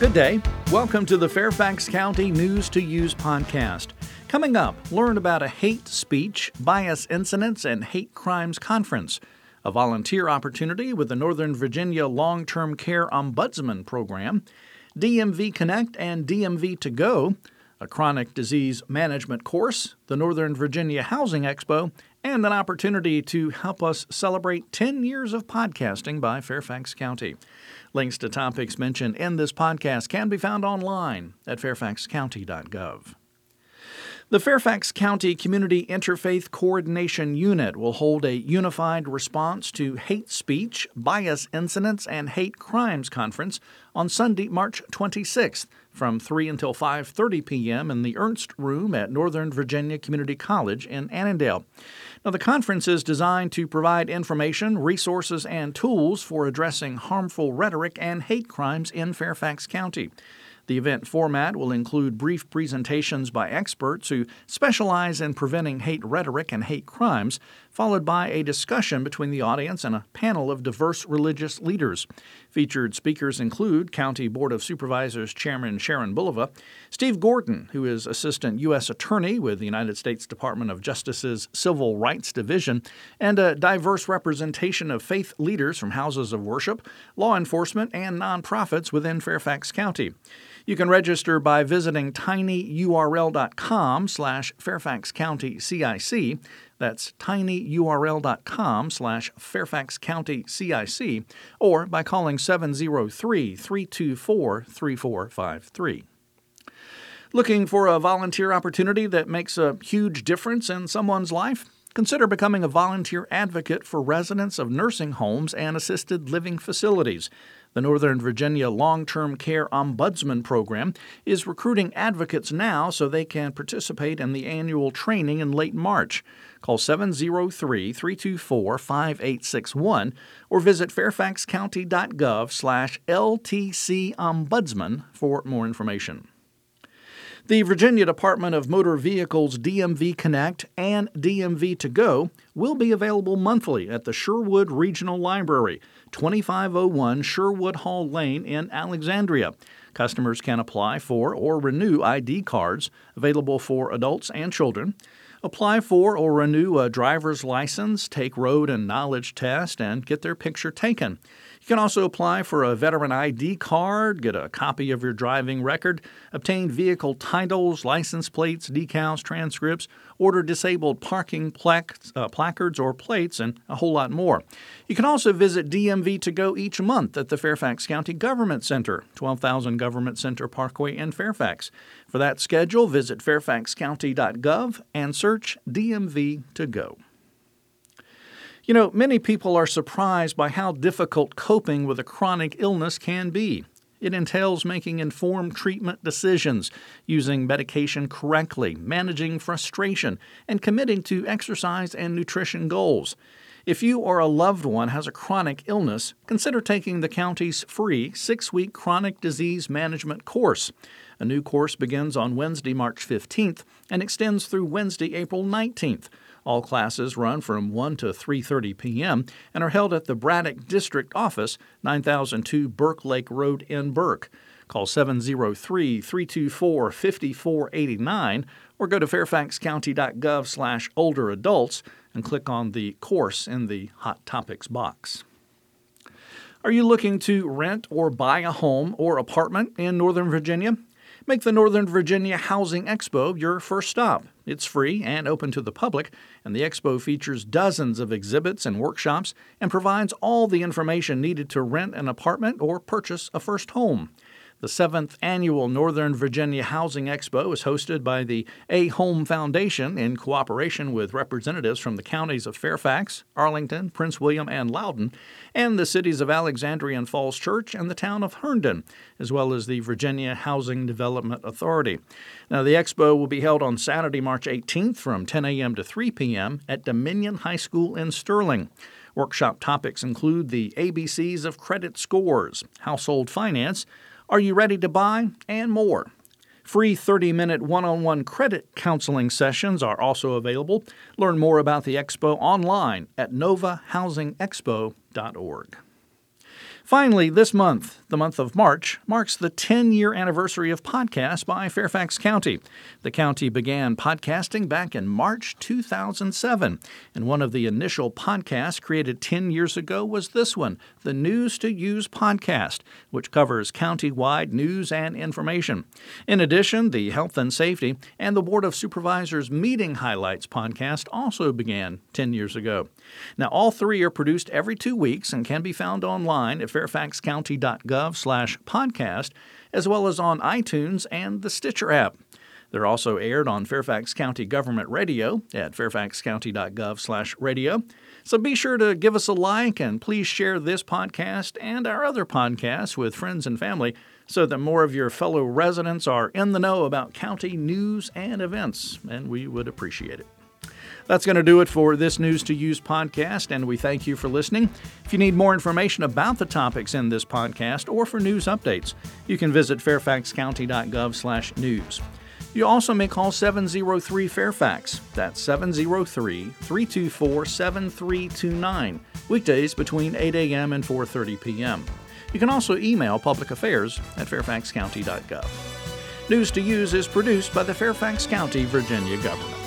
Good day. Welcome to the Fairfax County News to Use podcast. Coming up, learn about a hate speech, bias incidents, and hate crimes conference, a volunteer opportunity with the Northern Virginia Long Term Care Ombudsman Program, DMV Connect and DMV 2 Go, a chronic disease management course, the Northern Virginia Housing Expo, and an opportunity to help us celebrate 10 years of podcasting by Fairfax County. Links to topics mentioned in this podcast can be found online at fairfaxcounty.gov. The Fairfax County Community Interfaith Coordination Unit will hold a unified response to hate speech, bias incidents, and hate crimes conference on Sunday, March 26th from 3 until 5:30 p.m. in the Ernst Room at Northern Virginia Community College in Annandale. Now the conference is designed to provide information, resources, and tools for addressing harmful rhetoric and hate crimes in Fairfax County. The event format will include brief presentations by experts who specialize in preventing hate rhetoric and hate crimes, followed by a discussion between the audience and a panel of diverse religious leaders. Featured speakers include County Board of Supervisors Chairman Sharon Bulova, Steve Gordon, who is Assistant U.S. Attorney with the United States Department of Justice's Civil Rights Division, and a diverse representation of faith leaders from houses of worship, law enforcement, and nonprofits within Fairfax County. You can register by visiting tinyurl.com slash Fairfax County CIC. That's tinyurl.com slash Fairfax County CIC, or by calling 703 324 3453. Looking for a volunteer opportunity that makes a huge difference in someone's life? Consider becoming a volunteer advocate for residents of nursing homes and assisted living facilities. The Northern Virginia Long Term Care Ombudsman Program is recruiting advocates now so they can participate in the annual training in late March. Call 703 324 5861 or visit fairfaxcounty.gov slash LTC Ombudsman for more information. The Virginia Department of Motor Vehicles DMV Connect and DMV 2 Go will be available monthly at the Sherwood Regional Library, 2501 Sherwood Hall Lane in Alexandria. Customers can apply for or renew ID cards available for adults and children. Apply for or renew a driver's license, take road and knowledge test, and get their picture taken. You can also apply for a veteran ID card, get a copy of your driving record, obtain vehicle titles, license plates, decals, transcripts, order disabled parking uh, placards or plates, and a whole lot more. You can also visit DMV 2 Go each month at the Fairfax County Government Center, 12,000 Government Center Parkway in Fairfax. For that schedule, visit fairfaxcounty.gov and search DMV 2 Go. You know, many people are surprised by how difficult coping with a chronic illness can be. It entails making informed treatment decisions, using medication correctly, managing frustration, and committing to exercise and nutrition goals. If you or a loved one has a chronic illness, consider taking the county's free six week chronic disease management course. A new course begins on Wednesday, March 15th and extends through Wednesday, April 19th. All classes run from 1 to 3:30 p.m. and are held at the Braddock District Office, 9002 Burke Lake Road in Burke. Call 703-324-5489 or go to fairfaxcounty.gov/older adults and click on the course in the Hot Topics box. Are you looking to rent or buy a home or apartment in Northern Virginia? Make the Northern Virginia Housing Expo your first stop. It's free and open to the public, and the expo features dozens of exhibits and workshops and provides all the information needed to rent an apartment or purchase a first home. The seventh annual Northern Virginia Housing Expo is hosted by the AHOME Foundation in cooperation with representatives from the counties of Fairfax, Arlington, Prince William, and Loudoun, and the cities of Alexandria and Falls Church and the town of Herndon, as well as the Virginia Housing Development Authority. Now, the expo will be held on Saturday, March 18th from 10 a.m. to 3 p.m. at Dominion High School in Sterling. Workshop topics include the ABCs of credit scores, household finance, are you ready to buy? And more. Free 30 minute one on one credit counseling sessions are also available. Learn more about the expo online at novahousingexpo.org. Finally, this month, the month of March, marks the 10 year anniversary of podcasts by Fairfax County. The county began podcasting back in March 2007, and one of the initial podcasts created 10 years ago was this one, the News to Use podcast, which covers county-wide news and information. In addition, the Health and Safety and the Board of Supervisors Meeting Highlights podcast also began 10 years ago. Now, all three are produced every two weeks and can be found online at fairfaxcounty.gov slash podcast, as well as on iTunes and the Stitcher app. They're also aired on Fairfax County Government Radio at fairfaxcounty.gov/radio. So be sure to give us a like and please share this podcast and our other podcasts with friends and family so that more of your fellow residents are in the know about county news and events, and we would appreciate it. That's going to do it for this News to Use podcast, and we thank you for listening. If you need more information about the topics in this podcast or for news updates, you can visit fairfaxcounty.gov slash news. You also may call 703 Fairfax. That's 703 324 7329, weekdays between 8 a.m. and 4:30 p.m. You can also email public affairs at fairfaxcounty.gov. News to Use is produced by the Fairfax County, Virginia government.